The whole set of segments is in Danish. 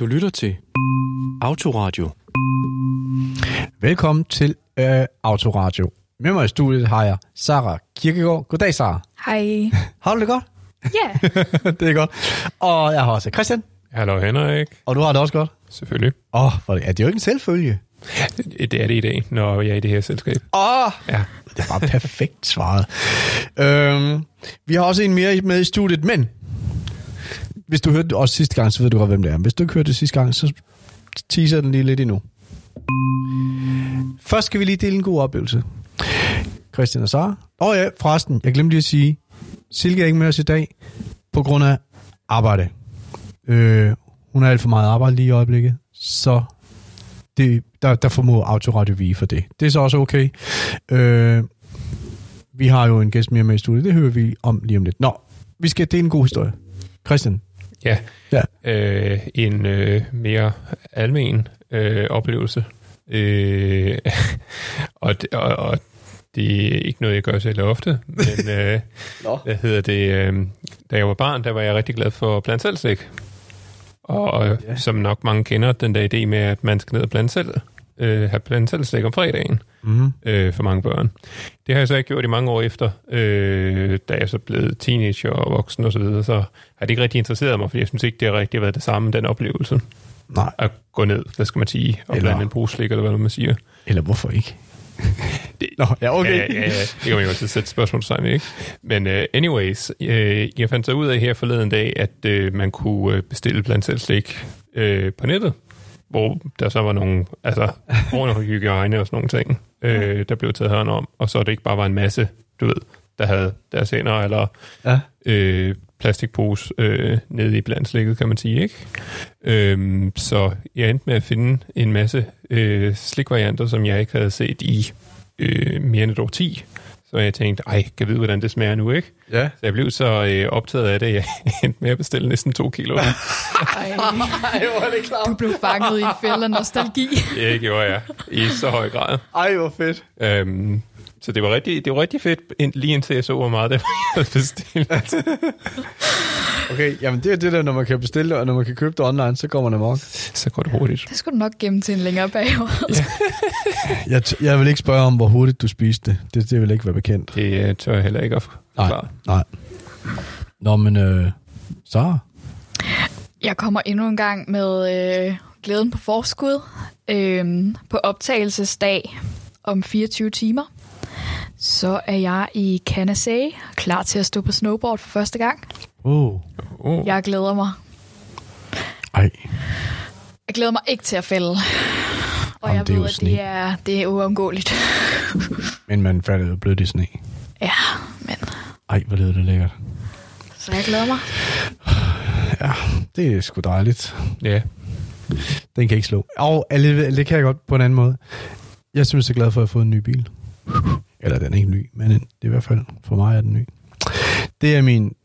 Du lytter til Autoradio. Velkommen til øh, Autoradio. Med mig i studiet har jeg Sara Kirkegaard. Goddag, Sara. Hej. Har du det godt? Ja. det er godt. Og jeg har også Christian, Hallo Henrik. og du har det også godt. Selvfølgelig. Åh, oh, for det er det jo ikke en selvfølge. Det er det i dag, når jeg er i det her selskab. Åh, oh, Ja. det bare perfekt svaret. øhm, vi har også en mere med i studiet, men hvis du hørte det også sidste gang, så ved du godt, hvem det er. Hvis du ikke hørte det sidste gang, så teaser den lige lidt endnu. Først skal vi lige dele en god oplevelse. Christian og Sara. Åh oh ja, forresten, jeg glemte lige at sige, Silke er ikke med os i dag, på grund af arbejde. Øh, hun har alt for meget arbejde lige i øjeblikket, så det, der, der formår Autoradio vige for det. Det er så også okay. Øh, vi har jo en gæst mere med i studiet, det hører vi om lige om lidt. Nå, vi skal dele en god historie. Christian. Ja. Ja. Øh, en øh, mere almen øh, oplevelse. Øh, og, det, og, og det er ikke noget, jeg gør selv ofte, men øh, hvad hedder det? Øh, da jeg var barn, der var jeg rigtig glad for blandt selv. Og, og ja. som nok mange kender, den der idé med, at man skal ned og blande selv, øh, have slik om fredagen. Mm-hmm. øh, for mange børn. Det har jeg så ikke gjort i mange år efter, øh, da jeg så blev teenager og voksen og så videre, så har det ikke rigtig interesseret mig, for jeg synes ikke, det har rigtig været det samme, den oplevelse, Nej, at gå ned, hvad skal man sige, og Eller- blande en brugslik, eller hvad man siger. eller hvorfor ikke? Det, Nå, ja, okay. Ja, ja, ja, det kan man jo også sætte spørgsmålstegn ikke? Men uh, anyways, uh, jeg fandt så ud af her forleden dag, at uh, man kunne bestille blandt selv slik uh, på nettet, hvor der så var nogle, altså, ordentlig hygiejne og sådan nogle ting, uh, der blev taget hånd om, og så det ikke bare var en masse, du ved, der havde deres hænder eller Ja. øh, plastikpose øh, nede i blandt slikket, kan man sige, ikke? Øhm, så jeg endte med at finde en masse øh, slikvarianter, som jeg ikke havde set i øh, mere end et år 10. Så jeg tænkte, ej, kan jeg vide, hvordan det smager nu, ikke? Ja. Så jeg blev så øh, optaget af det, at jeg endte med at bestille næsten to kilo. Ej, Ej, hvor er det klart. du blev fanget i en fælde nostalgi. det gjorde jeg i så høj grad. Ej, hvor fedt. Øhm, så det var rigtig, det var rigtig fedt, ind- lige indtil jeg så, hvor meget det var, jeg bestilt. Okay, jamen det er det der, når man kan bestille og når man kan købe det online, så går man amok. Så går det hurtigt. Det skulle du nok gemme til en længere periode. Jeg, t- jeg vil ikke spørge om, hvor hurtigt du spiste det. Det, det vil ikke være bekendt. Det øh, tør jeg heller ikke at forklare. Nej. Nå, men øh, så. Jeg kommer endnu en gang med øh, glæden på forskud. Øh, på optagelsesdag om 24 timer. Så er jeg i Canasay, klar til at stå på snowboard for første gang. Oh. Oh. Jeg glæder mig. Ej, Jeg glæder mig ikke til at fælde. Og Jamen, jeg det er ved, jo at sne. det er, det er uundgåeligt. men man falder jo blødt i sne. Ja, men Ej, hvor lyder det lækkert. så jeg glæder mig. Ja, det er sgu dejligt. Ja, Den kan ikke slå. Og det kan jeg godt på en anden måde. Jeg er simpelthen så glad for, at jeg har fået en ny bil. Eller den er ikke ny, men det er i hvert fald for mig er den ny. Det er min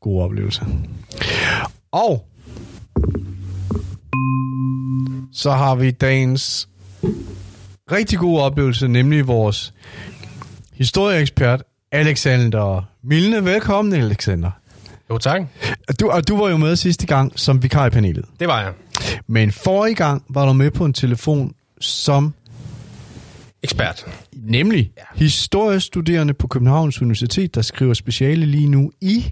gode oplevelse. Og så har vi dagens rigtig gode oplevelse, nemlig vores historieekspert, Alexander Milne. Velkommen, Alexander. Jo, tak. Du, og du var jo med sidste gang som vikar i panelet. Det var jeg. Men forrige gang var du med på en telefon som Ekspert. nemlig historiestuderende på Københavns Universitet, der skriver speciale lige nu i...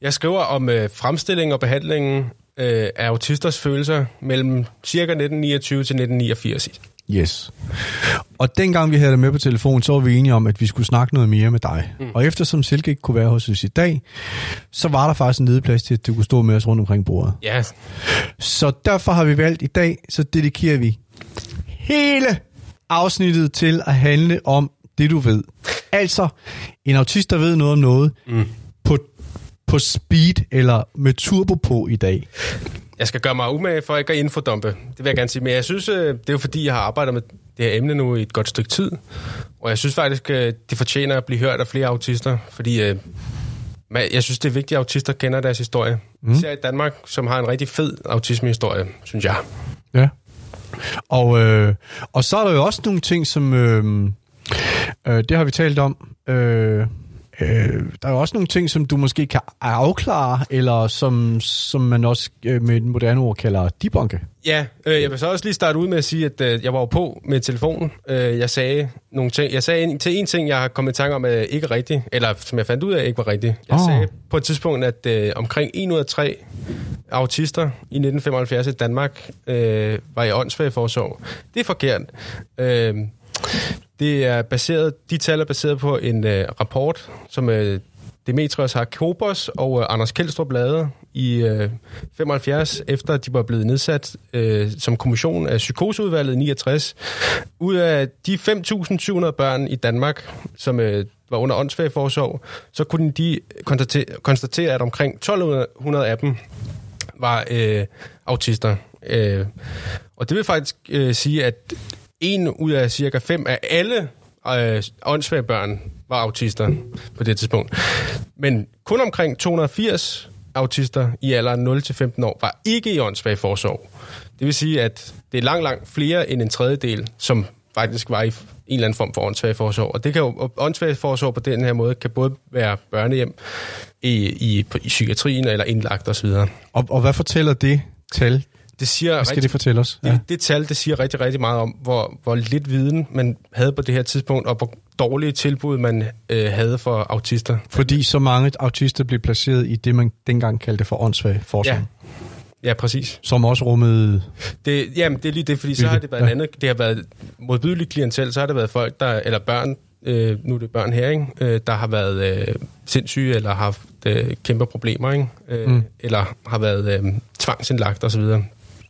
Jeg skriver om øh, fremstilling og behandlingen øh, af autisters følelser mellem ca. 1929 til 1989. Yes. Og dengang vi havde dig med på telefon, så var vi enige om, at vi skulle snakke noget mere med dig. Mm. Og eftersom Silke ikke kunne være hos os i dag, så var der faktisk en ledig plads til, at du kunne stå med os rundt omkring bordet. Ja, Så derfor har vi valgt i dag, så dedikerer vi hele afsnittet til at handle om det, du ved. Altså, en autist, der ved noget om noget mm. på, på speed eller med turbo på i dag. jeg skal gøre mig umage for ikke at infodumpe. Det vil jeg gerne sige. Men jeg synes, øh, det er jo fordi, jeg har arbejdet med det her emne nu i et godt stykke tid. Og jeg synes faktisk, øh, det fortjener at blive hørt af flere autister. Fordi øh, man- jeg synes, det er vigtigt, at autister kender deres historie. Mm. Især i Danmark, som har en rigtig fed autismehistorie, synes jeg. Ja. Og, øh, og så er der jo også nogle ting, som... Øh, øh, det har vi talt om. Øh, øh, der er jo også nogle ting, som du måske kan afklare, eller som, som man også øh, med et moderne ord kalder debunke. Ja, øh, jeg vil så også lige starte ud med at sige, at øh, jeg var jo på med telefonen. Øh, jeg sagde nogle ting. Jeg sagde en, til en ting, jeg har kommet i tanke om, er ikke rigtigt, eller som jeg fandt ud af, ikke var rigtigt. Jeg oh. sagde på et tidspunkt, at øh, omkring 1 ud af 3 autister i 1975 i Danmark øh, var i åndssvageforsorg. Det er forkert. Øh, det er baseret, de tal er baseret på en øh, rapport, som øh, Demetrios Harkopos og øh, Anders Kjeldstrup lavede i øh, 75, efter de var blevet nedsat øh, som kommission af psykoseudvalget i 69. Ud af de 5.700 børn i Danmark, som øh, var under åndssvageforsorg, så kunne de konstatere, konstatere, at omkring 1.200 af dem var øh, autister. Øh, og det vil faktisk øh, sige, at en ud af cirka fem af alle øh, åndssvage børn var autister på det tidspunkt. Men kun omkring 280 autister i alderen 0-15 år var ikke i åndssvage forsorg. Det vil sige, at det er langt, langt flere end en tredjedel, som faktisk var i en eller anden form for åndssvage forsorg. Og det kan jo, og åndssvage forsorg på den her måde kan både være børnehjem i, i, i psykiatrien eller indlagt osv. Og, og hvad fortæller det tal? Det siger Hvad skal rigtig det fortælle os? det, det tal, det siger rigtig, rigtig meget om, hvor, hvor lidt viden man havde på det her tidspunkt, og hvor dårlige tilbud man øh, havde for autister. Fordi så mange autister blev placeret i det, man dengang kaldte for åndssvag forsorg. Ja. Ja, præcis. Som også rummede... Det, jamen, det er lige det, fordi så har det blandt Ja. andet, det har været modbydeligt klientel, så har det været folk, der, eller børn, øh, nu er det børn her, ikke? Øh, der har været øh, sindssyge, eller har haft øh, kæmpe problemer, ikke? Øh, Mm. eller har været øh, tvangsindlagt osv.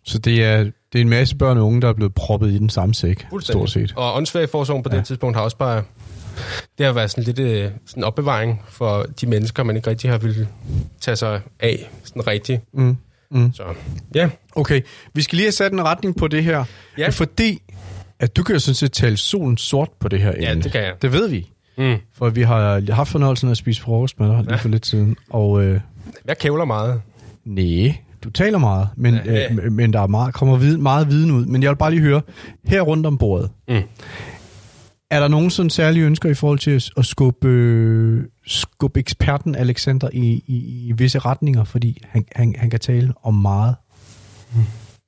Så det er, det er en masse børn og unge, der er blevet proppet i den samme sæk, stort set. Og åndssvageforsorgen på. Ja. det tidspunkt har også bare... Det har været sådan lidt øh, sådan opbevaring for de mennesker, man ikke rigtig har ville tage sig af sådan rigtigt. Mm. Mm. Så ja, Okay, vi skal lige have sat en retning på det her. Ja. Fordi, at du kan jo sådan set tale solen sort på det her Ja, emne. det kan jeg. Det ved vi. mm. For vi har haft fornøjelsen af at spise frokost med dig lige Ja. for lidt siden. Og øh, jeg kævler meget. nej, du taler meget, men, Ja, ja. øh, men der er meget, kommer viden, meget viden ud. Men jeg vil bare lige høre, her rundt om bordet, Mm. Er der nogen sådan særlige ønsker i forhold til at- at skubbe, øh, skubbe eksperten Alexander i, i, i visse retninger? Fordi han, han, han kan tale om meget.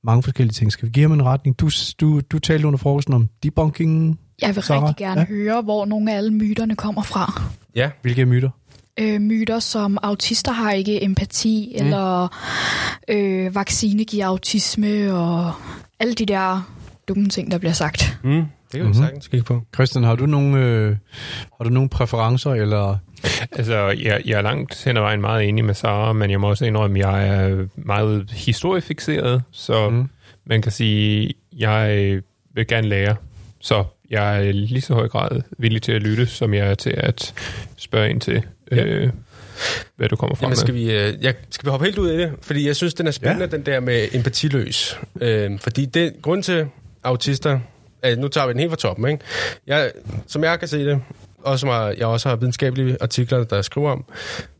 Mange forskellige ting. Skal vi give ham en retning? Du, du, du talte under frokosten om debunking. Jeg vil Sarah? rigtig gerne Ja. høre, hvor nogle af alle myterne kommer fra. Ja, Hvilke er myter? Øh, myter som autister har ikke empati, mm. eller øh, vaccine giver autisme, og alle de der dumme ting, der bliver sagt. mm. Det kan vi Mhm. sagtens kigge på. Christian, har du nogle, øh, har du nogle præferencer, eller... Altså, jeg, jeg er langt hen ad vejen meget enig med Sara, men jeg må også indrømme, at jeg er meget historiefixeret, så Mm. man kan sige, jeg vil gerne lære. Så jeg er lige så høj grad villig til at lytte, som jeg er til at spørge ind til, Ja. øh, hvad du kommer fra Jamen, med. skal, vi, øh, jeg, skal vi hoppe helt ud i det? Fordi jeg synes, den er spændende, ja. den der med empatiløs. Øh, fordi det grund til autister... Øh, nu tager vi den helt fra toppen, ikke? Jeg, som jeg kan se det, og som jeg også har videnskabelige artikler, der skriver om,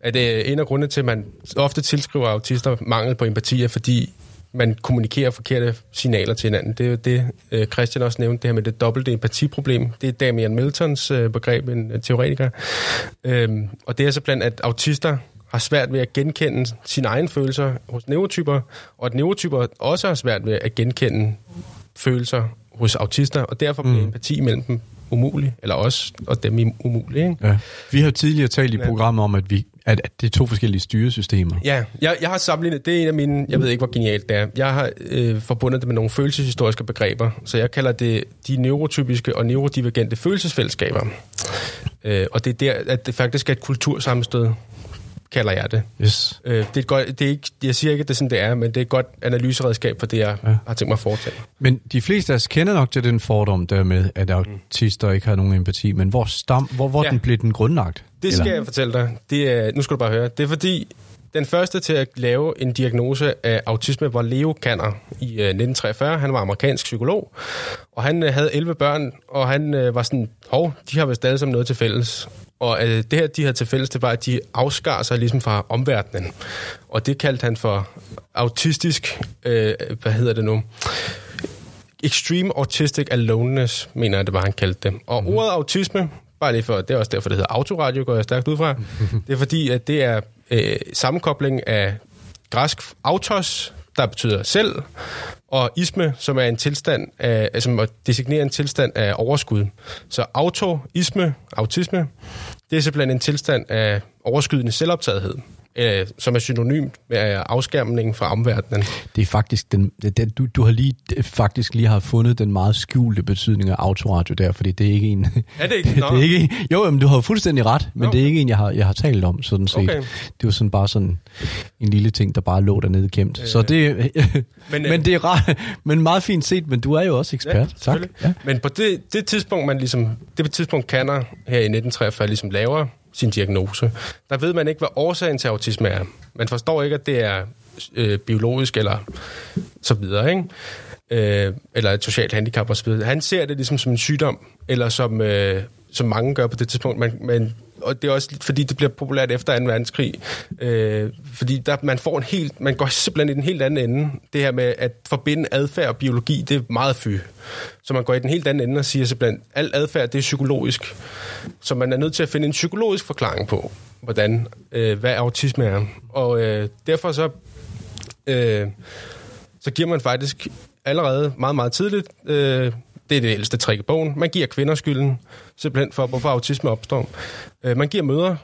at øh, en af grundene til, at man ofte tilskriver autister mangel på empati, er fordi man kommunikerer forkerte signaler til hinanden. Det er jo det, øh, Christian også nævnte, det her med det dobbelte empatiproblem. Det er Damian Miltons øh, begreb, en teoretiker. Øhm, og det er så blandt, at autister har svært ved at genkende sine egne følelser hos neurotyper, og at neurotyper også har svært ved at genkende følelser hos autister, og derfor bliver Mm. empati mellem dem umulig, eller os og dem umulig. Ikke? Ja. Vi har tidligere talt i programmet om, at, vi, at, at det er to forskellige styresystemer. Ja, jeg, jeg har sammenlignet, det er en af mine, jeg ved ikke, hvor genialt det er. Jeg har øh, forbundet det med nogle følelseshistoriske begreber, så jeg kalder det de neurotypiske og neurodivergente følelsesfællesskaber. Øh, og det er der, at det faktisk er et kultursammenstød, kalder jeg det. Yes. Øh, det er et godt, det er ikke, jeg siger ikke, at det er sådan, det er, men det er et godt analyseredskab for det, jeg Ja. har tænkt mig at foretage. Men de fleste af os kender nok til den fordom der med, at autister ikke har nogen empati, men hvor, stam, hvor, hvor ja. Den blev den grundlagt? Det skal Eller? jeg fortælle dig. Det er, nu skal du bare høre. Det er fordi, den første til at lave en diagnose af autisme var Leo Kanner i øh, 1943. Han var amerikansk psykolog, og han øh, havde 11 børn, og han øh, var sådan, hov, de har vist alle sammen noget til fælles. Og øh, det her, de havde til fælles, det var, at de afskar sig ligesom fra omverdenen. Og det kaldte han for autistisk, øh, hvad hedder det nu? Extreme Autistic Aloneness, mener jeg, det var, han kaldte det. Og mm-hmm. ordet autisme bare lige for, det er også derfor, det hedder autoradio, går jeg stærkt ud fra. det er fordi, at det er øh, sammenkobling af græsk autos, der betyder selv, og isme, som er en tilstand af, øh, altså designerer en tilstand af overskud. Så autoisme, autisme, det er simpelthen en tilstand af overskydende selvoptagethed øh, som er synonymt med afskærmningen fra omverdenen. Det er faktisk den, det, du, du har lige faktisk lige har fundet den meget skjulte betydning af autoradio der, fordi det er ikke en... Er det ikke? det, det er ikke en, jo, men du har fuldstændig ret, men okay. det er ikke en, jeg har, jeg har talt om, sådan set. Okay. Det var sådan bare sådan en lille ting, der bare lå dernede gemt. Øh, Så det, men, men det er ret, men meget fint set, men du er jo også ekspert. Ja, tak. Ja. Men på det, det tidspunkt, man ligesom, det tidspunkt Kanner her i 1943 ligesom laver sin diagnose. Der ved man ikke, hvad årsagen til autisme er. Man forstår ikke, at det er øh, biologisk eller så videre, ikke? Øh, eller et socialt handicap og så videre. Han ser det ligesom som en sygdom, eller som, øh, som mange gør på det tidspunkt. Man, man og det er også fordi, det bliver populært efter 2. verdenskrig. Øh, fordi der, man får en helt, man går simpelthen i den helt anden ende. Det her med at forbinde adfærd og biologi, det er meget fy. Så man går i den helt anden ende og siger simpelthen, al adfærd, det er psykologisk. Så man er nødt til at finde en psykologisk forklaring på, hvordan, øh, hvad autisme er. Og øh, derfor så, øh, så giver man faktisk allerede meget, meget tidligt øh, det er det ældste trick i bogen. Man giver kvinder skylden, simpelthen for, hvorfor autisme opstår. Øh, man giver mødre,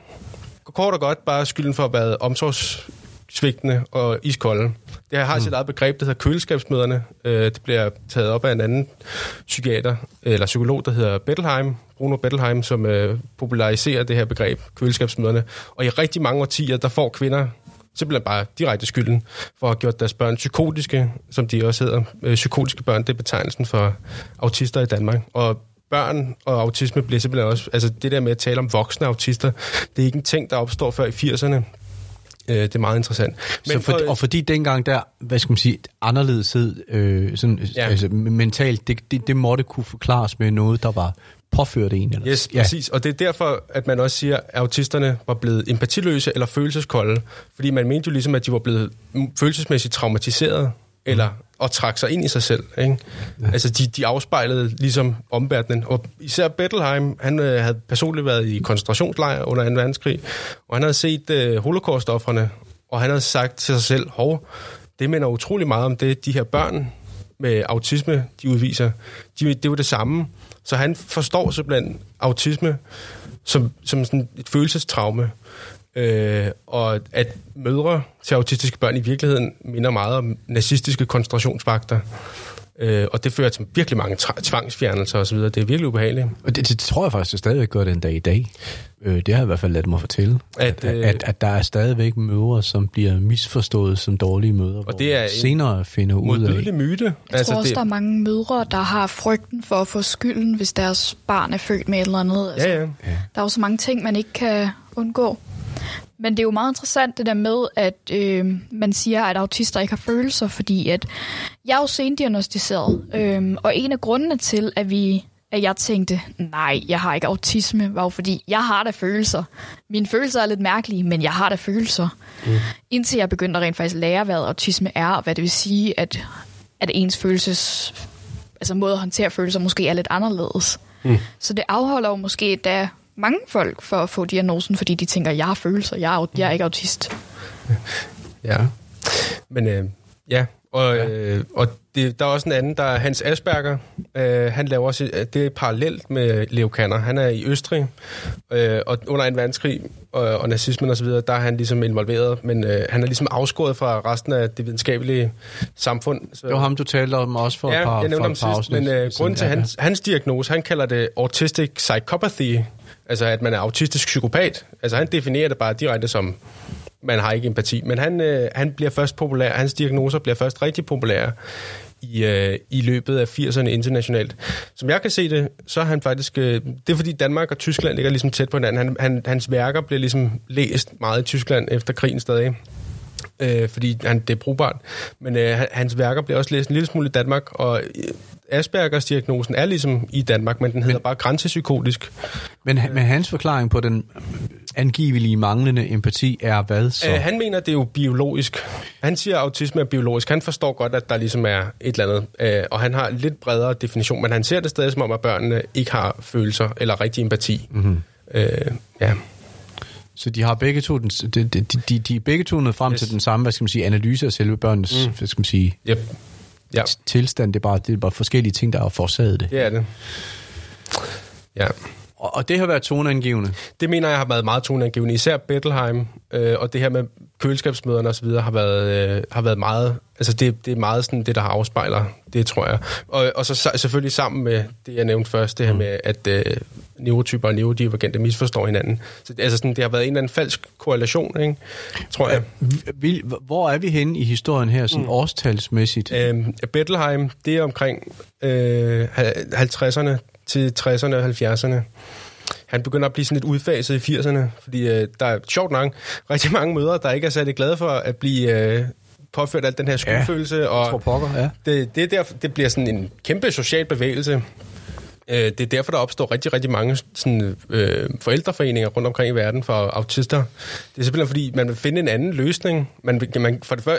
kort og godt, bare skylden for at være omsorgssvigtende og iskolde. Det har mm. sit eget begreb, der hedder køleskabsmøderne. Øh, det bliver taget op af en anden psykiater, eller psykolog, der hedder Bettelheim, Bruno Bettelheim, som øh, populariserer det her begreb, køleskabsmøderne. Og i rigtig mange årtier, der får kvinder simpelthen bare direkte skylden for at have gjort deres børn psykotiske, som de også hedder. Øh, psykotiske børn, det er betegnelsen for autister i Danmark. Og børn og autisme bliver simpelthen også... Altså det der med at tale om voksne autister, det er ikke en ting, der opstår før i 80'erne. Øh, det er meget interessant. Men så for, for, og fordi dengang der, hvad skal man sige, anderledeshed øh, sådan, ja. altså, mentalt, det, det, det måtte kunne forklares med noget, der var påført en. Eller? Yes, ja. præcis. Og det er derfor, at man også siger, at autisterne var blevet empatiløse eller følelseskolde. Fordi man mente jo ligesom, at de var blevet følelsesmæssigt traumatiseret, eller og trak sig ind i sig selv. Ikke? Ja. Altså, de, de afspejlede ligesom omverdenen. Og især Bettelheim, han øh, havde personligt været i koncentrationslejr under 2. verdenskrig, og han havde set øh, holocaust-offrene, og han havde sagt til sig selv, hov, det minder utrolig meget om det, de her børn med autisme, de udviser. De, det jo det samme. Så han forstår simpelthen autisme som, som sådan et følelsestraume. Øh, og at mødre til autistiske børn i virkeligheden minder meget om nazistiske koncentrationsvagter. Øh, og det fører til virkelig mange tvangsfjernelser osv. Det er virkelig ubehageligt. Og det, det tror jeg faktisk, det stadigvæk gør den dag i dag. Øh, det har jeg i hvert fald ladet mig fortælle. At, at, øh, at, at der er stadigvæk mødre, som bliver misforstået som dårlige mødre. Og det er senere finder ud af. myte. Jeg altså, tror også, det... der er mange mødre, der har frygten for at få skylden, hvis deres barn er født med et eller andet. Altså, ja, ja. Der er jo så mange ting, man ikke kan undgå. Men det er jo meget interessant det der med, at øh, man siger, at autister ikke har følelser, fordi at jeg er jo sendiagnostiseret, øh, og en af grundene til, at vi at jeg tænkte, nej, jeg har ikke autisme, var jo fordi, jeg har da følelser. Mine følelser er lidt mærkelige, men jeg har da følelser. Mm. Indtil jeg begyndte at rent faktisk lære, hvad autisme er, og hvad det vil sige, at, at ens følelses, altså måde at håndtere følelser måske er lidt anderledes. Mm. Så det afholder jo måske da mange folk for at få diagnosen, fordi de tænker, jeg har følelser, jeg er, jeg er ikke autist. Ja, men øh, ja, og, ja. øh, og det, der er også en anden, der er Hans Asperger. Øh, han laver også, det er parallelt med Leo Kanner. Han er i Østrig, øh, og under en verdenskrig og, og nazismen osv., der er han ligesom involveret, men øh, han er ligesom afskåret fra resten af det videnskabelige samfund. Så, det var ham, du talte om også for ja, et par, jeg nævnte ham sidst, men øh, grunden til hans, hans diagnose, han kalder det autistic psychopathy, altså at man er autistisk psykopat. Altså han definerer det bare direkte som man har ikke empati. Men han, øh, han bliver først populær, hans diagnoser bliver først rigtig populære i, øh, i løbet af 80'erne internationalt. Som jeg kan se det, så er han faktisk... Øh, det er fordi Danmark og Tyskland ligger ligesom tæt på hinanden. Han, han, hans værker bliver ligesom læst meget i Tyskland efter krigen stadig. Øh, fordi han, det er brugbart. Men øh, hans værker bliver også læst en lille smule i Danmark, og øh, Aspergers diagnosen er ligesom i Danmark, men den hedder men, bare grænsepsykotisk. Men, men hans forklaring på den angivelige manglende empati er hvad så? Øh, han mener, det er jo biologisk. Han siger, at autisme er biologisk. Han forstår godt, at der ligesom er et eller andet. Øh, og han har lidt bredere definition, men han ser det stadig som om, at børnene ikke har følelser eller rigtig empati. Mm-hmm. Øh, ja. Så de har begge to, den, de, de, de, de er begge to nået frem Yes. til den samme, hvad skal man sige, analyse af selve børnenes, mm. hvad skal man sige, Yep. Ja, tilstand. Det er, bare, det er bare forskellige ting, der har forårsaget det. det er det. Ja. Og, og det har været toneangivende. Det mener jeg har været meget toneangivende. Især Bettelheim øh, og det her med køleskabsmøderne osv. har været, øh, har været meget... Altså det, det er meget sådan det, der har afspejler det, tror jeg. Og, og så selvfølgelig sammen med det, jeg nævnte først, det her med, at øh, neurotyper og neurodivergente misforstår hinanden. Så altså sådan, det har været en eller anden falsk korrelation, ikke? tror jeg. Vil, hvor er vi henne i historien her, sådan mm. årstalsmæssigt? Øhm, Bettelheim, det er omkring øh, 50'erne til 60'erne og 70'erne. Han begynder at blive sådan lidt udfaset i 80'erne, fordi øh, der er sjovt nok rigtig mange mødre, der ikke er særlig glade for at blive øh, påført al den her skyldfølelse. Ja, Tror og pokker, ja. det, det, er derfor, det bliver sådan en kæmpe social bevægelse. Øh, Det er derfor, der opstår rigtig, rigtig mange sådan, øh, forældreforeninger rundt omkring i verden for autister. Det er simpelthen fordi, man vil finde en anden løsning. Man, man, for, det før,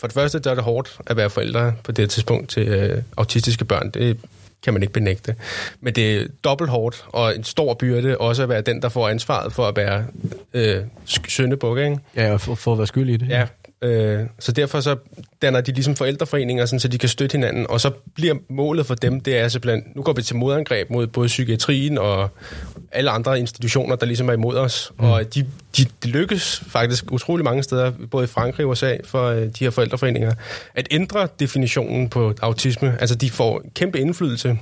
for det første der er det hårdt at være forældre på det tidspunkt til øh, autistiske børn. Det kan man ikke benægte. Men det er dobbelt hårdt og en stor byrde også at være den, der får ansvaret for at være øh, søndebuk, ikke? Ja, og for, for at være skyld i det. Ja, øh, så derfor så danner de ligesom forældreforeninger, sådan, så de kan støtte hinanden, og så bliver målet for dem, det er simpelthen, nu går vi til modangreb mod både psykiatrien og alle andre institutioner, der ligesom er imod os, mm. og de, de, de lykkes faktisk utrolig mange steder, både i Frankrig og USA, for øh, de her forældreforeninger, at ændre definitionen på autisme, altså de får kæmpe indflydelse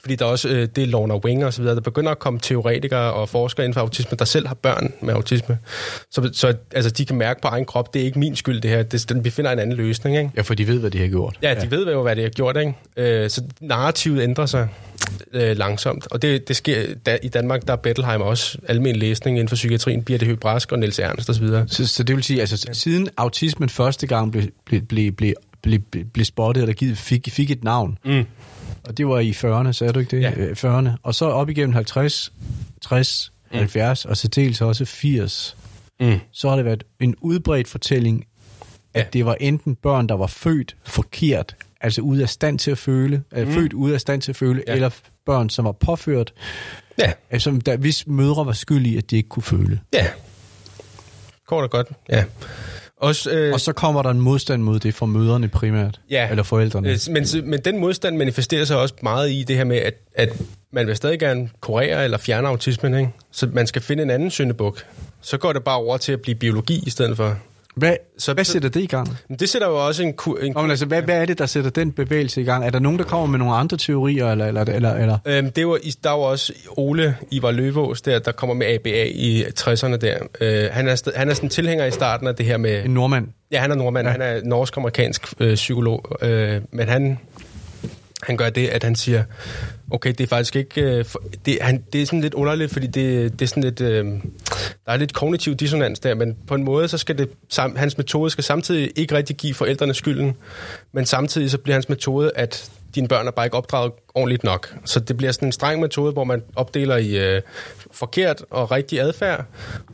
fordi der er også, øh, det Lorna Wing og så videre, der begynder at komme teoretikere og forskere inden for autisme, der selv har børn med autisme. Så, så altså, de kan mærke på egen krop, det er ikke min skyld det her, det, den, vi finder en anden løsning. Ikke? Ja, for de ved, hvad de har gjort. Ja, de ja. ved jo, hvad det har gjort. Ikke? Øh, så narrativet ændrer sig øh, langsomt. Og det, det sker da, i Danmark, der er Bettelheim også almen læsning inden for psykiatrien, Birte Høgh Brask og Niels Ernst osv. Så, så det vil sige, altså siden autismen første gang blev, blev, blev, blev, blev, blev spottet, eller givet, fik, fik et navn, Mm. Og det var i 40'erne, sagde du ikke det? Ja. Øh, 40'erne. Og så op igennem 50, 60, mm. 70, og så dels også 80, Mm. så har det været en udbredt fortælling, at Ja. det var enten børn, der var født forkert, altså ude af stand til at føle, mm. født ude af stand til at føle, ja. eller børn, som var påført, Ja, altså der, hvis mødre var skyldige, at de ikke kunne føle. ja. Kort og godt, ja. Også, øh, Og så kommer der en modstand mod det fra mødrene primært, Ja. eller forældrene. Øh, Men, men den modstand manifesterer sig også meget i det her med, at, at man vil stadig gerne kurere eller fjerne autismen, ikke? så man skal finde en anden syndebuk. Så går det bare over til at blive biologi i stedet for. Hvad, Så- hvad sætter det i gang? Det sætter jo også en... ku- en Nå, men altså, hvad, hvad er det, der sætter den bevægelse i gang? Er der nogen, der kommer med nogle andre teorier, eller... eller, eller, eller? Øhm, det var, i- der var også Ole Ivar Løvås der, der kommer med ABA i 60'erne der. Øh, han, er, han er sådan en tilhænger i starten af det her med... En nordmand? Ja, han er nordmand. Ja. Han er norsk-amerikansk øh, psykolog. Øh, men han, han gør det, at han siger, okay, det er faktisk ikke... Øh, det, han, det er sådan lidt underligt, fordi det, det er sådan lidt... Øh, der er lidt kognitiv dissonans der, men på en måde, så skal det... Sam, hans metode skal samtidig ikke rigtig give forældrene skylden, men samtidig så bliver hans metode, at dine børn er bare ikke opdraget ordentligt nok. Så det bliver sådan en streng metode, hvor man opdeler i øh, forkert og rigtig adfærd,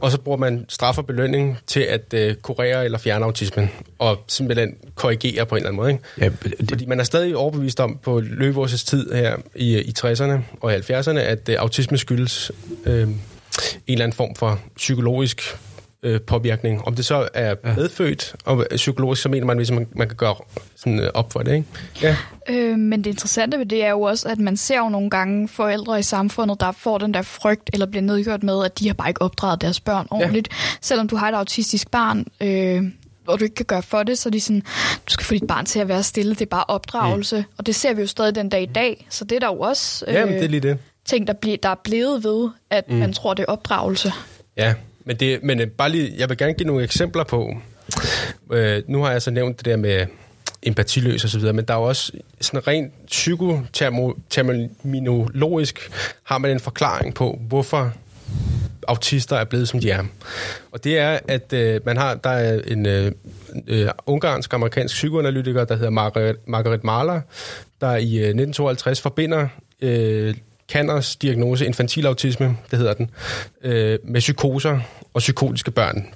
og så bruger man straf og belønning til at øh, kurere eller fjerne autismen, og simpelthen korrigere på en eller anden måde. Ikke? Ja, det, Fordi man er stadig overbevist om på Løvås' tid her i, i 60'erne og 70'erne, at øh, autisme skyldes øh, en eller anden form for psykologisk øh, påvirkning. Om det så er medfødt og psykologisk, så mener man, hvis man, man kan gøre sådan, øh, op for det. Ikke? Ja. Øh, men det interessante ved det er jo også, at man ser jo nogle gange forældre i samfundet, der får den der frygt, eller bliver nedgjort med, at de har bare ikke opdraget deres børn ordentligt. Ja. Selvom du har et autistisk barn, øh, og du ikke kan gøre for det, så er de sådan, du skal få dit barn til at være stille, det er bare opdragelse. Mm. Og det ser vi jo stadig den dag i dag, så det er der jo også øh, ja, men det er lige det. ting, der, bliver, der er blevet ved, at mm. man tror, det er opdragelse. Ja, men, det, men øh, bare lige, jeg vil gerne give nogle eksempler på. Øh, nu har jeg så nævnt det der med empatiløs og så videre, men der er jo også sådan rent psykoterminologisk har man en forklaring på, hvorfor autister er blevet, som de er. Og det er, at øh, man har, der er en øh, øh, ungarsk-amerikansk psykoanalytiker, der hedder Margaret, Margaret Mahler, der i øh, 1952 forbinder øh, Kanners diagnose, infantil autisme, det hedder den, øh, med psykoser og psykotiske børn.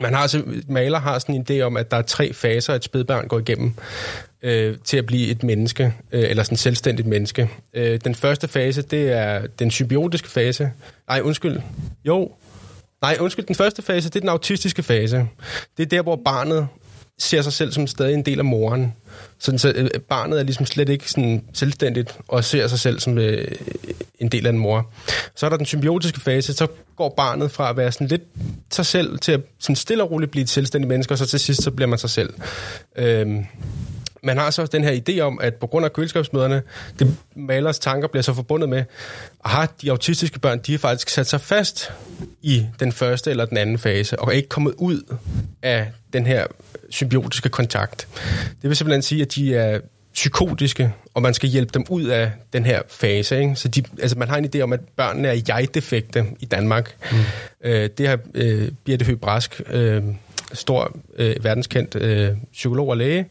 Man har altså, maler har sådan en idé om, at der er tre faser, et spædbarn går igennem øh, til at blive et menneske, øh, eller sådan et selvstændigt menneske. Øh, den første fase, det er den symbiotiske fase. Nej, undskyld. Jo. Nej, undskyld, den første fase, det er den autistiske fase. Det er der, hvor barnet ser sig selv som stadig en del af moren. Sådan, så øh, barnet er ligesom slet ikke sådan selvstændigt og ser sig selv som øh, en del af en mor. Så er der den symbiotiske fase, så går barnet fra at være sådan lidt sig selv til at sådan stille og roligt blive et selvstændigt menneske, og så til sidst så bliver man sig selv. Øhm, man har så den her idé om, at på grund af køleskabsmøderne, det malers tanker bliver så forbundet med, at de autistiske børn, de har faktisk sat sig fast i den første eller den anden fase, og er ikke kommet ud af den her symbiotiske kontakt. Det vil simpelthen sige, at de er psykotiske, og man skal hjælpe dem ud af den her fase. Ikke? Så de, altså man har en idé om, at børnene er jeg-defekte i Danmark. Mm. Øh, det har øh, Birte Høgh Brask, øh, stor øh, verdenskendt øh, psykolog og læge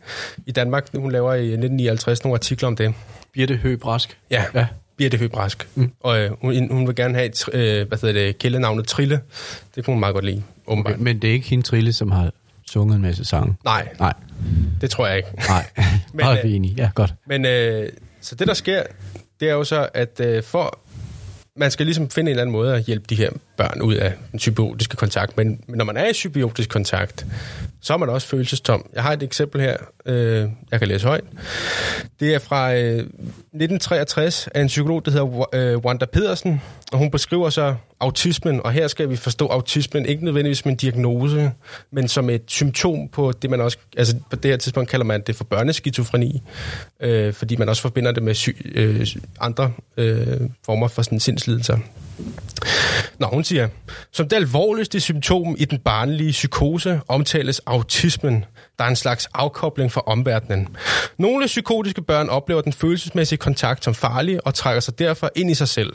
i Danmark. Hun laver i 1959 nogle artikler om det. Birte Høgh Brask. Ja, ja. Birte Høgh Brask. Mm. Og øh, hun, hun vil gerne have et, øh, hvad hedder det, kældenavnet Trille. Det kunne hun meget godt lide, åbenbart. Okay, men det er ikke hende Trille, som har sunget en masse sange? Nej. Nej. Det tror jeg ikke. Nej, men, meget øh, enig. Ja, godt. Men øh, så det, der sker, det er jo så, at øh, for man skal ligesom finde en eller anden måde at hjælpe de her børn ud af den symbiotiske kontakt. Men, men når man er i symbiotisk kontakt, så er man også følelsestom. Jeg har et eksempel her, øh, jeg kan læse højt. Det er fra øh, 1963 af en psykolog, der hedder øh, Wanda Pedersen, og hun beskriver så autismen, og her skal vi forstå autismen ikke nødvendigvis som en diagnose, men som et symptom på det, man også, altså på det her tidspunkt kalder man det for børneskizofreni, øh, fordi man også forbinder det med sy- øh, andre øh, former for sådan sindslidelser. Nå, hun siger, som det alvorligste symptom i den barnlige psykose omtales autismen, der er en slags afkobling fra omverdenen. Nogle psykotiske børn oplever den følelsesmæssige kontakt som farlig og trækker sig derfor ind i sig selv.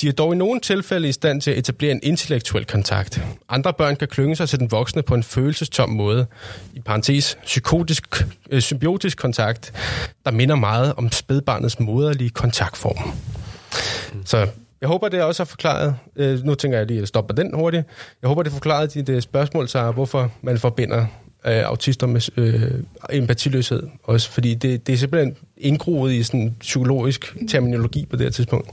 De er dog i nogle tilfælde i stand til at etablere en intellektuel kontakt. Andre børn kan klynge sig til den voksne på en følelsestom måde, i parentes psykotisk, øh, symbiotisk kontakt, der minder meget om spædbarnets moderlige kontaktform. Så jeg håber, det også har forklaret, øh, nu tænker jeg lige at stoppe den hurtigt, jeg håber, det forklarede dit øh, spørgsmål, så hvorfor man forbinder øh, autister med øh, empatiløshed også, fordi det, det er simpelthen indgroet i sådan psykologisk terminologi på det her tidspunkt.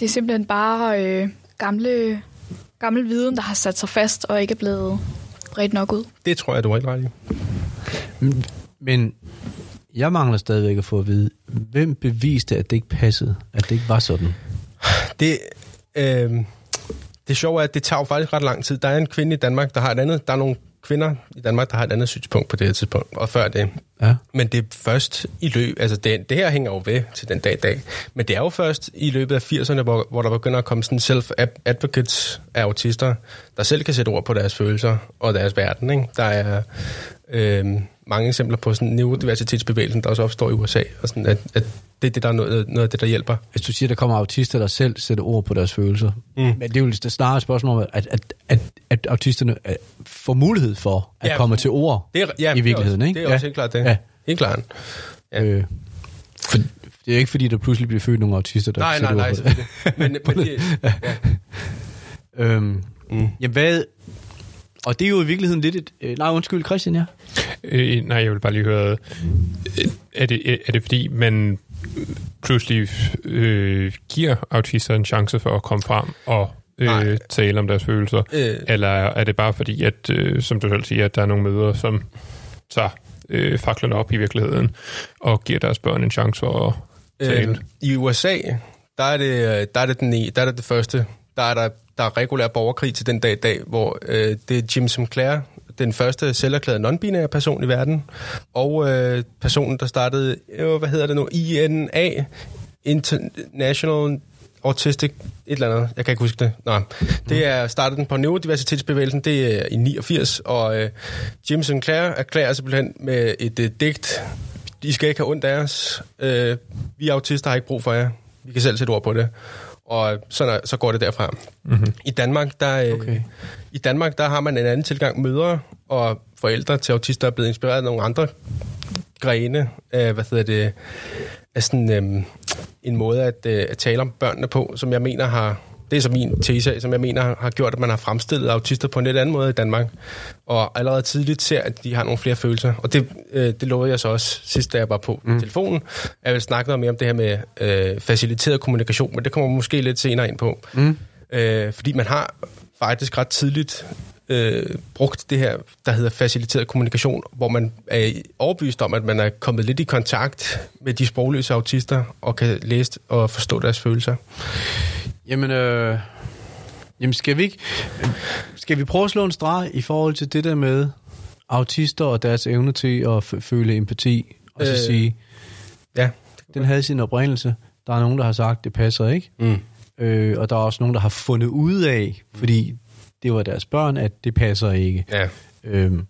Det er simpelthen bare øh, gamle, gamle viden, der har sat sig fast og ikke er blevet bredt nok ud. Det tror jeg, du er helt ret i. Men jeg mangler stadigvæk at få at vide, hvem beviste, at det ikke passede, at det ikke var sådan? Det, øh, det sjove er, at det tager jo faktisk ret lang tid. Der er en kvinde i Danmark, der har et andet, der er nogle kvinder i Danmark, der har et andet synspunkt på det her tidspunkt, og før det. Ja. Men det er først i løb, altså det, det her hænger jo ved til den dag i dag, men det er jo først i løbet af 80'erne, hvor, hvor der begynder at komme sådan self-advocates af autister, der selv kan sætte ord på deres følelser og deres verden. Ikke? Der er øh, mange eksempler på sådan neurodiversitetsbevægelsen, der også opstår i USA, og sådan, at, at det er det, der er noget, noget af det, der hjælper. Hvis du siger, at der kommer autister, der selv sætter ord på deres følelser, mm. men det er jo snarere et spørgsmål om, at, at, at, at autisterne øh, får mulighed for at ja, komme til ord det er, ja, i virkeligheden. Det er også, ikke? Det er også helt klart det. Helt klart. Ja. Øh, for, det er ikke fordi, der pludselig bliver født nogle autister, der nej, nej, nej, nej, men, men det, ja. øhm, mm. Jamen hvad, og det er jo i virkeligheden lidt et... Øh, nej, undskyld, Christian, ja. Øh, nej, jeg vil bare lige høre, er det, er det fordi, man pludselig øh, giver autister en chance for at komme frem og øh, tale om deres følelser? Øh. Eller er det bare fordi, at, øh, som du selv siger, at der er nogle møder, som tager øh, faklerne op i virkeligheden og giver deres børn en chance for at tale? Øh, I USA, der er det, der er det, den, der er det, det første. Der er der der er regulær borgerkrig til den dag i dag, hvor øh, det er Jim Sinclair, den første selverklærede non-binære person i verden, og øh, personen, der startede, øh, hvad hedder det nu, INA, International Autistic, et eller andet, jeg kan ikke huske det. Nå, det er startet den på neurodiversitetsbevægelsen, det er i 89, og øh, Jim Sinclair erklærer simpelthen med et øh, digt, I skal ikke have ondt af os, øh, vi autister har ikke brug for jer, vi kan selv sætte ord på det og så, så går det derfra. Mm-hmm. I Danmark, der, øh, okay. i Danmark, der har man en anden tilgang. Mødre og forældre til autister er blevet inspireret af nogle andre grene af, hvad hedder det, af sådan, øhm, en måde at, øh, at tale om børnene på, som jeg mener har, det er så min tese, som jeg mener har, gjort, at man har fremstillet autister på en lidt anden måde i Danmark, og allerede tidligt ser, at de har nogle flere følelser. Og det, øh, det lovede jeg så også sidst, da jeg var på mm. telefonen. Jeg vil snakke noget mere om det her med øh, faciliteret kommunikation, men det kommer måske lidt senere ind på. Mm. Øh, fordi man har faktisk ret tidligt øh, brugt det her, der hedder faciliteret kommunikation, hvor man er overbevist om, at man er kommet lidt i kontakt med de sprogløse autister, og kan læse og forstå deres følelser. Jamen, øh, jamen skal vi ikke... Skal vi prøve at slå en streg i forhold til det der med autister og deres evne til at føle empati, og så Øh, sige, Ja. den havde sin oprindelse. Der er nogen, der har sagt, det passer ikke. Mm. Øh, og der er også nogen, der har fundet ud af, fordi det var deres børn, at det passer ikke. Ja. Øhm.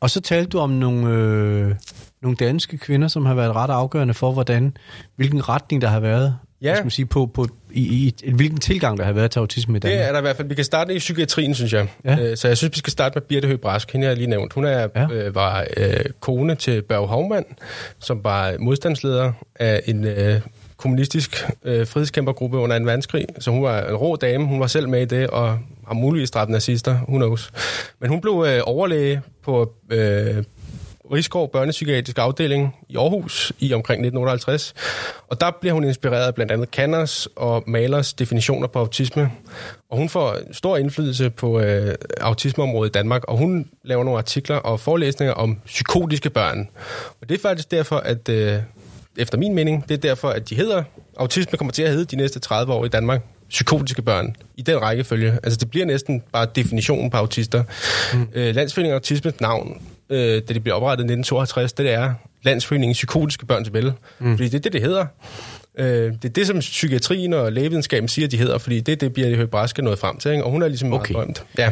Og så talte du om nogle, øh, nogle danske kvinder, som har været ret afgørende for, hvordan, hvilken retning der har været, Ja. skal man sige, på, på, i, i, i, hvilken tilgang der har været til autisme i Danmark. Det er der i hvert fald. Vi kan starte i psykiatrien, synes jeg. Ja. Øh, Så jeg synes, vi skal starte med Birte Høgh Brask. Hende har jeg lige nævnt. Hun er, Ja. øh, var øh, kone til Børge Hovmand, som var modstandsleder af en øh, kommunistisk øh, frihedskæmpergruppe under en verdenskrig. Så hun var en rå dame. Hun var selv med i det, og har muligvis dræbt nazister. Who knows. Men hun blev øh, overlæge på øh, Rigskov Børnepsykiatrisk Afdeling i Aarhus i omkring 1958. Og der bliver hun inspireret af blandt andet Kanners og Malers definitioner på autisme. Og hun får stor indflydelse på øh, autismeområdet i Danmark, og hun laver nogle artikler og forelæsninger om psykotiske børn. Og det er faktisk derfor, at øh, efter min mening, det er derfor, at de hedder, autisme kommer til at hedde de næste 30 år i Danmark, psykotiske børn, i den rækkefølge. Altså det bliver næsten bare definitionen på autister. Mm. Øh, Landsforeningen Autismes navn, øh, da det blev oprettet i 1952, det er Landsforeningen Psykotiske Børns Vel. Mm. Fordi det er det, det hedder. Øh, det er det, som psykiatrien og lægevidenskaben siger, de hedder, fordi det det, Birte Høgh Brask er nået frem til, ikke? og hun er ligesom Okay. meget berømt. Ja.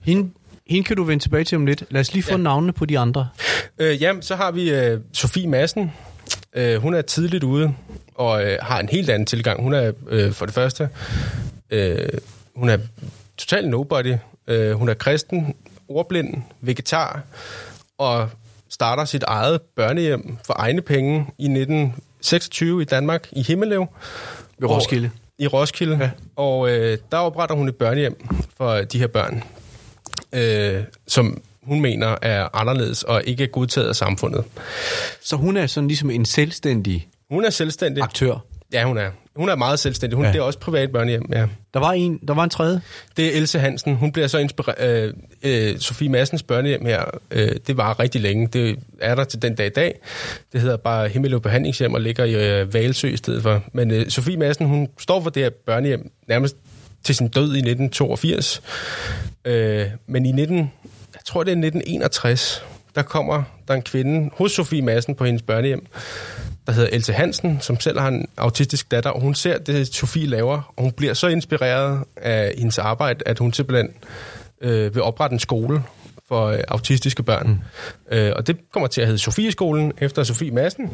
Hende, hende kan du vende tilbage til om lidt. Lad os lige få. Ja. navnene på de andre. Øh, jamen, så har vi øh, Sofie Madsen. Øh, hun er tidligt ude og øh, har en helt anden tilgang. Hun er øh, for det første, øh, hun er total nobody. Øh, hun er kristen, ordblind, vegetar og starter sit eget børnehjem for egne penge i 1926 i Danmark i Himmelev. Ved Roskilde. I Roskilde. Ja. Og øh, der opretter hun et børnehjem for de her børn, øh, som hun mener er anderledes og ikke er godtaget af samfundet. Så hun er sådan ligesom en selvstændig Hun er selvstændig. aktør. Ja, hun er. Hun er meget selvstændig. Hun Ja. det er også privat børnehjem, ja. Der var en, der var en tredje. Det er Else Hansen. Hun bliver så inspireret... Øh, øh, Sofie Massens børnehjem her, øh, det var rigtig længe. Det er der til den dag i dag. Det hedder bare Himmeløv Behandlingshjem og ligger i øh, Valsø i stedet for. Men øh, Sofie Madsen, hun står for det her børnehjem nærmest til sin død i 1982. Øh, men i 19... Jeg tror, det er 1961, der kommer der en kvinde hos Sofie Madsen på hendes børnehjem, der hedder Else Hansen, som selv har en autistisk datter, og hun ser det, Sofie laver, og hun bliver så inspireret af hendes arbejde, at hun simpelthen øh, vil oprette en skole for øh, autistiske børn. Mm. Øh, og det kommer til at hedde Sofieskolen efter Sofie Madsen,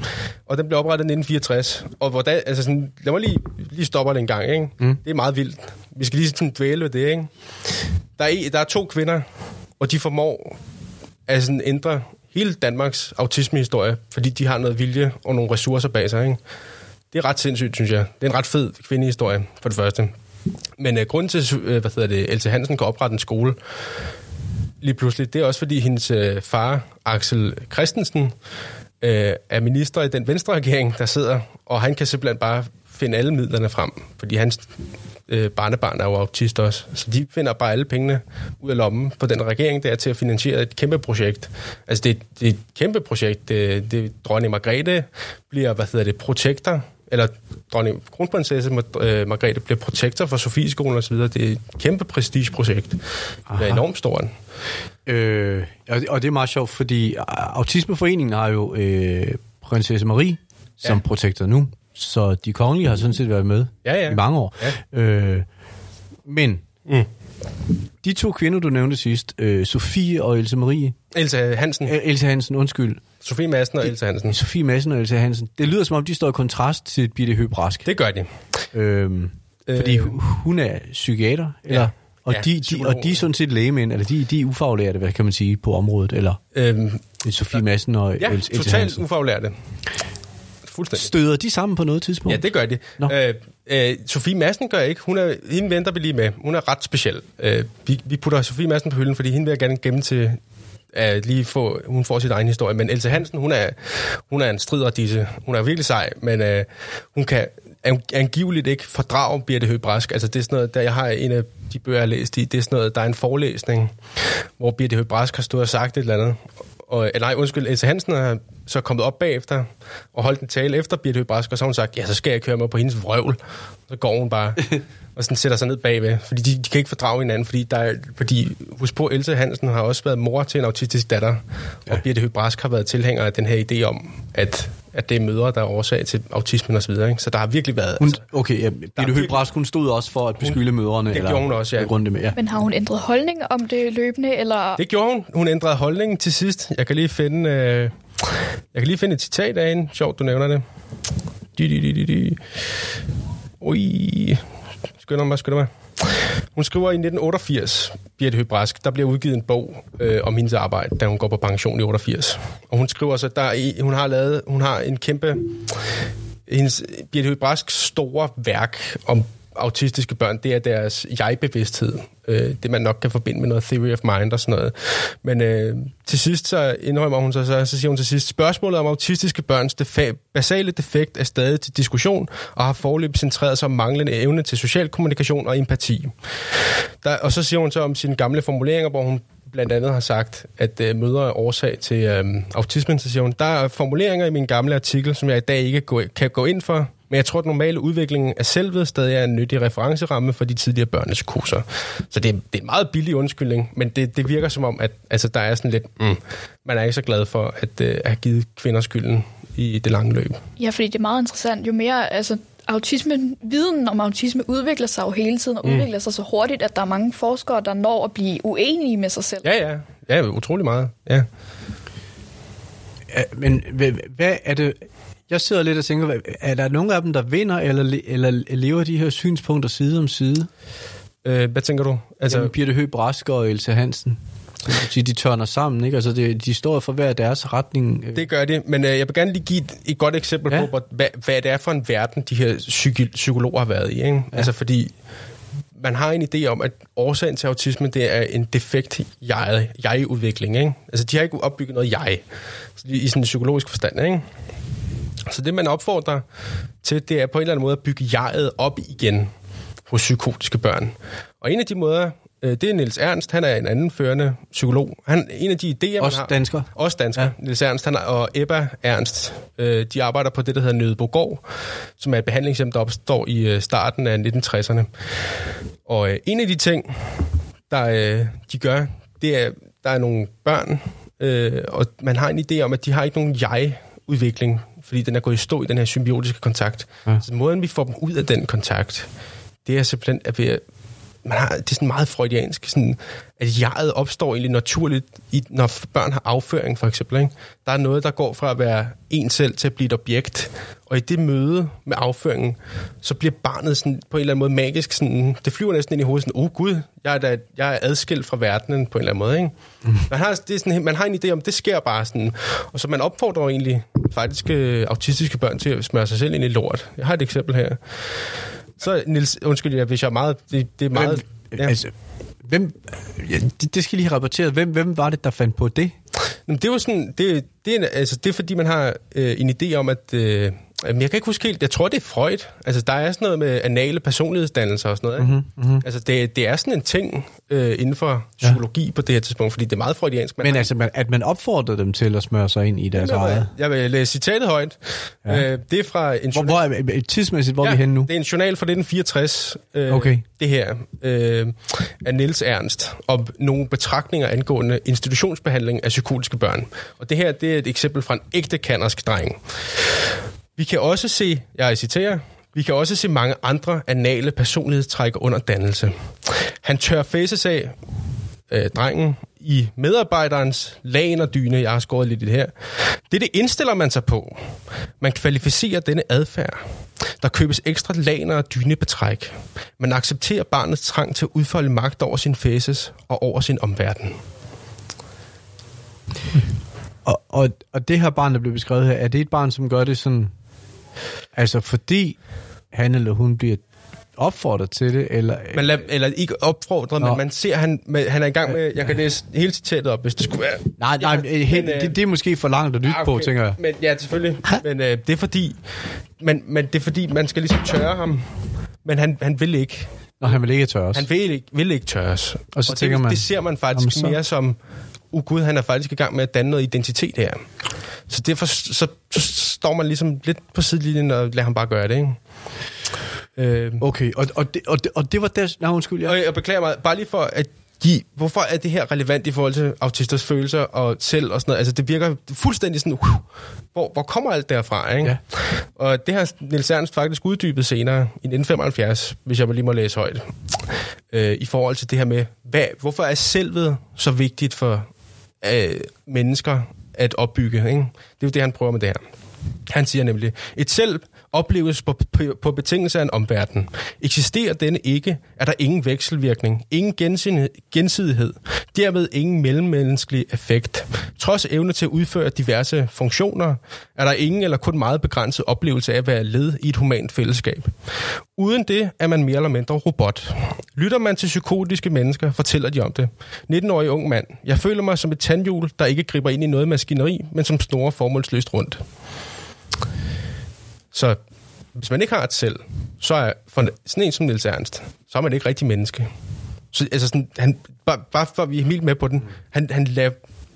og den blev oprettet i 1964. Og hvordan, altså sådan, lad mig lige, lige stoppe det en gang, ikke? Mm. Det er meget vildt. Vi skal lige sådan dvæle ved det, ikke? Der er, der er to kvinder, og de formår at sådan ændre hele Danmarks autismehistorie, fordi de har noget vilje og nogle ressourcer bag sig. Ikke? Det er ret sindssygt, synes jeg. Det er en ret fed kvindehistorie, for det første. Men øh, grunden til, øh, hvad hedder det, Else Hansen kan oprette en skole lige pludselig, det er også fordi hendes øh, far, Axel Christensen, øh, er minister i den venstre regering, der sidder, og han kan simpelthen bare finde alle midlerne frem, fordi hans øh, barnebarn er jo autist også. Så de finder bare alle pengene ud af lommen på den regering der er til at finansiere et kæmpe projekt. Altså det, det er et kæmpe projekt. Det, det, dronning Margrethe bliver, hvad hedder det, protektor, eller dronning kronprinsesse øh, Margrethe bliver protektor for Sofieskolen osv. Det er et kæmpe prestigeprojekt. Det er enormt stort. Øh, og, det- er meget sjovt, fordi Autismeforeningen har jo øh, prinsesse Marie som Ja. protektor nu, så de kongelige har sådan set været med Ja, ja. i mange år. Ja. Øh, men Mm. de to kvinder, du nævnte sidst, øh, Sofie og Else Marie, Else Hansen. øh, Else Hansen, undskyld, Sofie Madsen og Else Hansen. Sofie Madsen og Else Hansen, det lyder som om, de står i kontrast til Birte Høgh Brask. Det gør de. Øhm, fordi Øh. hu- hun er psykiater, eller, Ja. og, Ja, de, og de er sådan set lægemænd, eller de, de er ufaglærte, hvad kan man sige, på området, eller Øhm, Sofie Madsen og ja, Else, Else totalt Hansen. ufaglærte. fuldstændig. Støder de sammen på noget tidspunkt? Ja, det gør de. Nå. Øh, øh, Sofie Madsen gør ikke. Hun er, hende venter vi lige med. Hun er ret speciel. Øh, vi, vi putter Sofie Madsen på hylden, fordi hende vil jeg gerne gemme til at lige få, hun får sit egen historie. Men Else Hansen, hun er, hun er en strider disse. Hun er virkelig sej, men øh, hun kan angiveligt ikke fordrage Birte Høbrask. Altså det er sådan noget, der jeg har en af de bøger, jeg har læst i, det er sådan noget, der er en forelæsning, hvor Birte Høbrask har stået og sagt et eller andet. Og, øh, nej, undskyld, Else Hansen er så kommet op bagefter og holdt en tale efter Birte Høgh Brask, og så har hun sagt, ja, så skal jeg køre med på hendes vrøvl. Så går hun bare og sådan sætter sig ned bagved, fordi de, de kan ikke fordrage hinanden, fordi, der er, fordi husk på, Else Hansen har også været mor til en autistisk datter, ja. og Birte Høgh Brask har været tilhænger af den her idé om, at, at det er mødre, der er årsag til autismen osv. Ikke? Så der har virkelig været... Hun, altså, okay, ja, Birte virkelig- Høgh Brask, hun stod også for at beskylde mødrene. det gjorde hun også, ja. Runde med, ja. Men har hun ændret holdning om det løbende, eller... Det gjorde hun. Hun ændrede holdningen til sidst. Jeg kan lige finde, øh, jeg kan lige finde et citat af en. Sjovt, du nævner det. Di, di, di, di, di. Ui. Skynder mig, skynder mig. Hun skriver i 1988, Birte Høbrask, der bliver udgivet en bog øh, om hendes arbejde, da hun går på pension i 88. Og hun skriver så, der i- hun har lavet, hun har en kæmpe, hendes, Birte Høbrasks store værk om autistiske børn, det er deres jeg-bevidsthed. Øh, det man nok kan forbinde med noget theory of mind og sådan noget. Men øh, til sidst så indrømmer hun så, så, så siger hun til sidst, spørgsmålet om autistiske børns defa- basale defekt er stadig til diskussion, og har forløbet centreret sig om manglende evne til social kommunikation og empati. Der, og så siger hun så om sine gamle formuleringer, hvor hun blandt andet har sagt, at øh, mødre er årsag til øh, autismen, så siger hun, der er formuleringer i min gamle artikel, som jeg i dag ikke gå, kan gå ind for, men jeg tror, at normale udvikling af selvet stadig er en nyttig referenceramme for de tidligere børnes kurser. Så det er, det er en meget billig undskyldning, men det, det virker som om, at altså, der er sådan lidt, mm, man er ikke så glad for at øh, have givet kvinder skylden i det lange løb. Ja, fordi det er meget interessant. Jo mere, altså, autisme, viden om autisme udvikler sig jo hele tiden, og mm. udvikler sig så hurtigt, at der er mange forskere, der når at blive uenige med sig selv. Ja, ja. Ja, utrolig meget. Ja. Ja, Men hvad, hvad er det... Jeg sidder lidt og tænker, er der nogen af dem, der vinder, eller, le- eller lever de her synspunkter side om side? Øh, hvad tænker du? Altså, Jamen, Birte Høgh Brask og Else Hansen. Så de tørner sammen, ikke? Altså, det, de står for hver deres retning. Det gør det, men øh, jeg vil gerne lige give et, et godt eksempel Ja. på, hvad, hvad det er for en verden, de her psyki- psykologer har været i. Ikke? Ja. Altså fordi man har en idé om, at årsagen til autisme, det er en defekt jeg- jeg-udvikling. Ikke? Altså de har ikke opbygget noget jeg, de- i sådan en psykologisk forstand. Ikke? Så det, man opfordrer til, det er på en eller anden måde at bygge jeget op igen hos psykotiske børn. Og en af de måder, øh, det er Niels Ernst, han er en anden førende psykolog. Han, en af de idéer, man Også har... dansker. Også dansker. Ja. Niels Ernst han er, og Ebba Ernst, øh, de arbejder på det, der hedder Nødebogård, som er et behandlingshjem, der opstår i øh, starten af 1960'erne. Og øh, en af de ting, der øh, de gør, det er, der er nogle børn, øh, og man har en idé om, at de har ikke nogen jeg-udvikling, fordi den er gået i stå i den her symbiotiske kontakt. Ja. Så måden, vi får dem ud af den kontakt, det er simpelthen, at vi, man har, det er sådan meget freudiansk, sådan, at jeget opstår egentlig naturligt, i, når børn har afføring for eksempel. Ikke? Der er noget, der går fra at være en selv til at blive et objekt, og i det møde med afføringen, så bliver barnet sådan, på en eller anden måde magisk, sådan, det flyver næsten ind i hovedet, sådan, oh gud, jeg er, da, jeg er adskilt fra verdenen på en eller anden måde. Ikke? Mm. Man, har, det er sådan, man har en idé om, det sker bare sådan, og så man opfordrer egentlig faktisk øh, autistiske børn til at smøre sig selv ind i lort. Jeg har et eksempel her. Så, Nils, undskyld, jeg, hvis jeg er meget... Det, det er meget... Hvem, altså, hvem, ja, det, det skal lige have rapporteret. Hvem, hvem var det, der fandt på det? Jamen, det jo sådan, det, det, er, altså, det er fordi, man har øh, en idé om, at... Øh, jamen, jeg kan ikke huske helt, jeg tror, det er Freud. Altså, der er sådan noget med anale personlighedsdannelser og sådan noget. Ikke? Mhm, Mm-hmm. Altså, det, det er sådan en ting øh, inden for psykologi ja. på det her tidspunkt, fordi det er meget freudiansk. Man Men har- altså, man, at man opfordrede dem til at smøre sig ind i deres jeg, eget. jeg vil læse citatet højt. Ja. Ja. Øh, det er fra en Hvor, hvor er, tidsmæssigt, hvor er vi henne nu? Det er en journal fra 1964. Øh, Okay. Det her øh, af Niels Ernst om nogle betragtninger angående institutionsbehandling af psykotiske børn. Og det her det er et eksempel fra en ægte kannersk dreng. Vi kan også se, jeg citerer, vi kan også se mange andre anale personlighedstræk under dannelse. Han tør faces af, øh, drengen, i medarbejderens lagen og dyne, jeg har skåret lidt i det her. Det, det indstiller man sig på. Man kvalificerer denne adfærd. Der købes ekstra laner og dynebetræk. Man accepterer barnets trang til at udfolde magt over sin faces og over sin omverden. Og, og, og det her barn, der bliver beskrevet her, er det et barn, som gør det sådan Altså fordi han eller hun bliver opfordret til det, eller... Man lad, eller ikke opfordret, Nå. men man ser, han, med, han er i gang med... Jeg kan læse hele citatet op, hvis det skulle være... Nej, nej, Ja, ja, men, øh, det, det er måske for langt at lytte Ah, på, tænker jeg. Men, ja, selvfølgelig. men øh, det er fordi... Men, men det er fordi, man skal ligesom tørre ham. Men han, han vil ikke. Når han vil ikke tørres. Han vil ikke, vil ikke tørres. Og så det, tænker man, Det ser man faktisk "Jamen, så." mere som... Uh, Gud, han er faktisk i gang med at danne noget identitet her. Så derfor så, så, står man ligesom lidt på sidelinjen og lader ham bare gøre det, ikke? Øh, Okay, og, og, det, og, det, og det var der... Nej, undskyld, ja. og jeg beklager mig, bare lige for at give, hvorfor er det her relevant i forhold til autisters følelser og selv og sådan noget? Altså det virker fuldstændig sådan, uh, hvor, hvor kommer alt derfra, ikke? Ja. Og det har Niels Ernst faktisk uddybet senere i 1975, hvis jeg lige må læse højt, øh, i forhold til det her med, hvad, hvorfor er selvet så vigtigt for øh, mennesker at opbygge, ikke? Det er jo det, han prøver med det her. Han siger nemlig, et selv opleves på, på, på betingelse af en omverden. Eksisterer denne ikke, er der ingen vekselvirkning, ingen gensidighed, dermed ingen mellemmenneskelig effekt. Trods evne til at udføre diverse funktioner, er der ingen eller kun meget begrænset oplevelse af at være led i et humant fællesskab. Uden det er man mere eller mindre robot. Lytter man til psykotiske mennesker, fortæller de om det. 19-årig ung mand. Jeg føler mig som et tandhjul, der ikke griber ind i noget maskineri, men som snorer formålsløst rundt. Så hvis man ikke har et selv, så er for sådan en som Niels Ernst, så er man ikke rigtig menneske. Så altså sådan, han, bare, bare for at vi er helt med på den, han, han lader,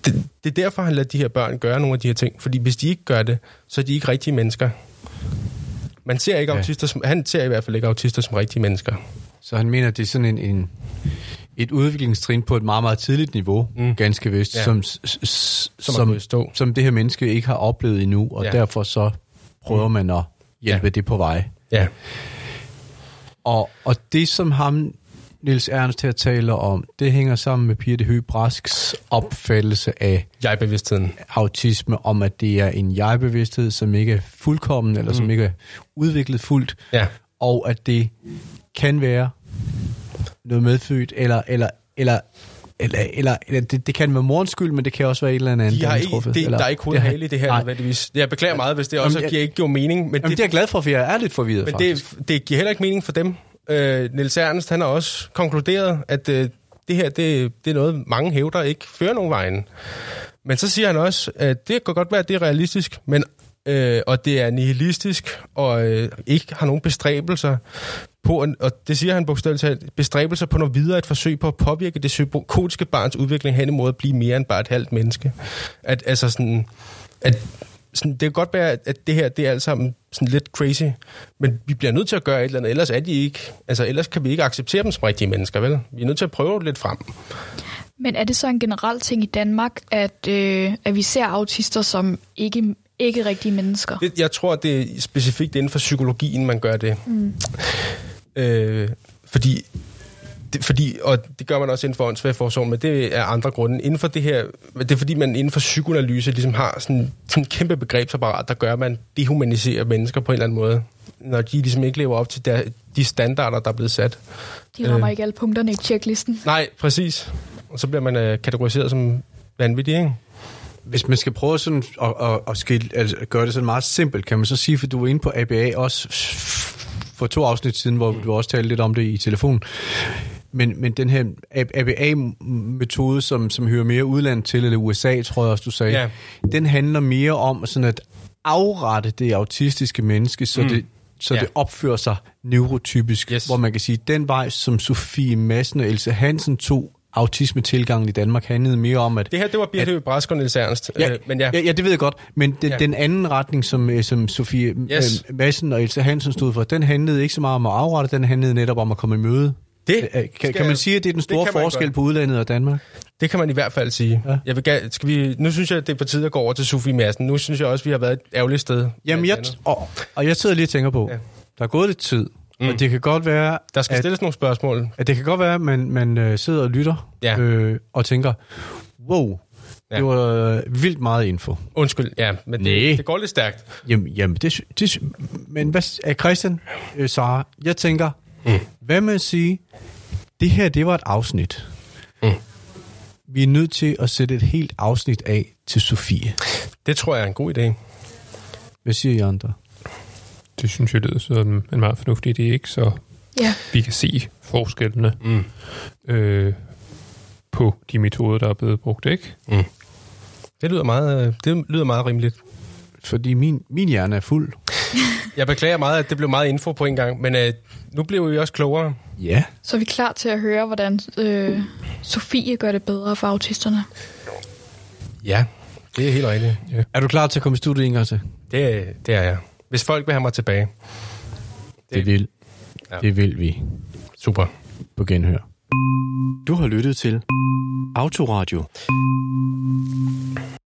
det, det er derfor, han lader de her børn gøre nogle af de her ting. Fordi hvis de ikke gør det, så er de ikke rigtige mennesker. Man ser ikke Ja. autister som, han ser i hvert fald ikke autister som rigtige mennesker. Så han mener, det er sådan en, en et udviklingstrin på et meget, meget tidligt niveau, mm. ganske vist, Ja. som, s- s- Som som, som det her menneske ikke har oplevet endnu, og ja. derfor så prøver man at hjælpe Ja. det på vej. Ja. Og, og det, som ham, Niels Ernst her taler om, det hænger sammen med Pia de Høgh Brasks opfattelse af Jeg-bevidstheden. autisme, om at det er en jeg-bevidsthed, som ikke er fuldkommen, eller mm. som ikke er udviklet fuldt, Ja. og at det kan være noget medfødt, eller, eller, eller, eller, eller, eller det, det kan være morens skyld, men det kan også være et eller andet, De har ikke, truffet, det, eller, der er ikke hoved hale i det her, Nej. nødvendigvis. Jeg beklager meget, hvis det også Jamen, jeg- giver ikke giver mening, men, Jamen, det, det, det er jeg glad for, for jeg er lidt forvirret, men faktisk. det, det giver heller ikke mening for dem. Øh, Niels Ernst, han har også konkluderet, at øh, det her, det, det er noget, mange hævder ikke fører nogen vejen. Men så siger han også, at det kan godt være, at det er realistisk, men øh, og det er nihilistisk, og øh, ikke har nogen bestræbelser på, og det siger han bogstaveligt talt, bestræbelser på noget videre, et forsøg på at påvirke det psykotiske barns udvikling hen imod at blive mere end bare et halvt menneske. At, altså sådan, at sådan, det kan godt være, at det her, det er alt sammen sådan lidt crazy, men vi bliver nødt til at gøre et eller andet, ellers er de ikke, altså ellers kan vi ikke acceptere dem som rigtige mennesker, vel? Vi er nødt til at prøve lidt frem. Men er det så en generel ting i Danmark, at, øh, at vi ser autister som ikke, ikke rigtige mennesker? Det, jeg tror, det er specifikt inden for psykologien, man gør det. Mm. Øh, fordi, det, fordi, og det gør man også inden for åndssvagforsorgen, men det er andre grunde. Inden for det her, det er fordi, man inden for psykoanalyse ligesom har sådan, sådan en kæmpe begrebsapparat, der gør, at man dehumaniserer mennesker på en eller anden måde, når de ligesom ikke lever op til der, de standarder, der er blevet sat. De rammer Øh. ikke alle punkterne i checklisten. Nej, præcis. Og så bliver man øh, kategoriseret som vanvittig, ikke? Hvis man skal prøve sådan at, at, at, skille, altså at gøre det sådan meget simpelt, kan man så sige, for du var inde på ABA også for to afsnit siden, hvor du også talte lidt om det i telefon. Men, men den her ABA-metode, som, som hører mere udlandet til, eller USA, tror jeg også, du sagde, Ja. den handler mere om sådan at afrette det autistiske menneske, så, Mm. det, så Ja. det opfører sig neurotypisk. Yes. Hvor man kan sige, den vej, som Sofie Madsen og Else Hansen tog autismetilgangen i Danmark, handlede mere om, at Det her, det var Birte Brask og Niels Ernst. Ja, øh, men ja, ja, ja, det ved jeg godt. Men den, Ja. den anden retning, som, øh, som Sofie Yes. yes. øh, Madsen og Else Hansen stod for, den handlede ikke så meget om at afrette, den handlede netop om at komme i møde. det, Øh, Kan, skal- kan man sige, at det er den store forskel godt. på udlandet og Danmark? Det kan man i hvert fald sige. Ja. Jeg vil, skal vi, nu synes jeg, at det er på tide at gå over til Sofie Madsen. Nu synes jeg også, at vi har været et ærgerligt sted. Jamen, jeg, og, og jeg sidder lige og tænker på, ja. der er gået lidt tid, Mm. og det kan godt være, Der skal at, stilles nogle spørgsmål. at det kan godt være, at man, man øh, sidder og lytter Ja. øh, og tænker, wow, Ja. det var øh, vildt meget info. Undskyld, ja, men det, Næh. det går lidt stærkt. Jamen, jamen det, det, men hvad, er Christian, øh, Sara, jeg tænker, mm. hvad med at sige, det her, det var et afsnit. Mm. Vi er nødt til at sætte et helt afsnit af til Sofie. Det tror jeg er en god idé. Hvad siger I andre? Det synes jeg lyder som en meget fornuftig idé, ikke? Så Ja. vi kan se forskellene Mm. øh, på de metoder, der er blevet brugt, ikke? Det lyder meget, øh, det lyder meget rimeligt. Fordi min, min hjerne er fuld. Jeg beklager meget, at det blev meget info på en gang, men øh, nu blev vi også klogere. Ja. Så er vi klar til at høre, hvordan øh, Sofie gør det bedre for autisterne. Ja, det er helt rigtigt. Er du klar til at komme i studiet en gang til? Det, det er jeg. Hvis folk vil have mig tilbage. Det, det vil. Ja. Det vil vi. Super. På genhør. Du har lyttet til Autoradio.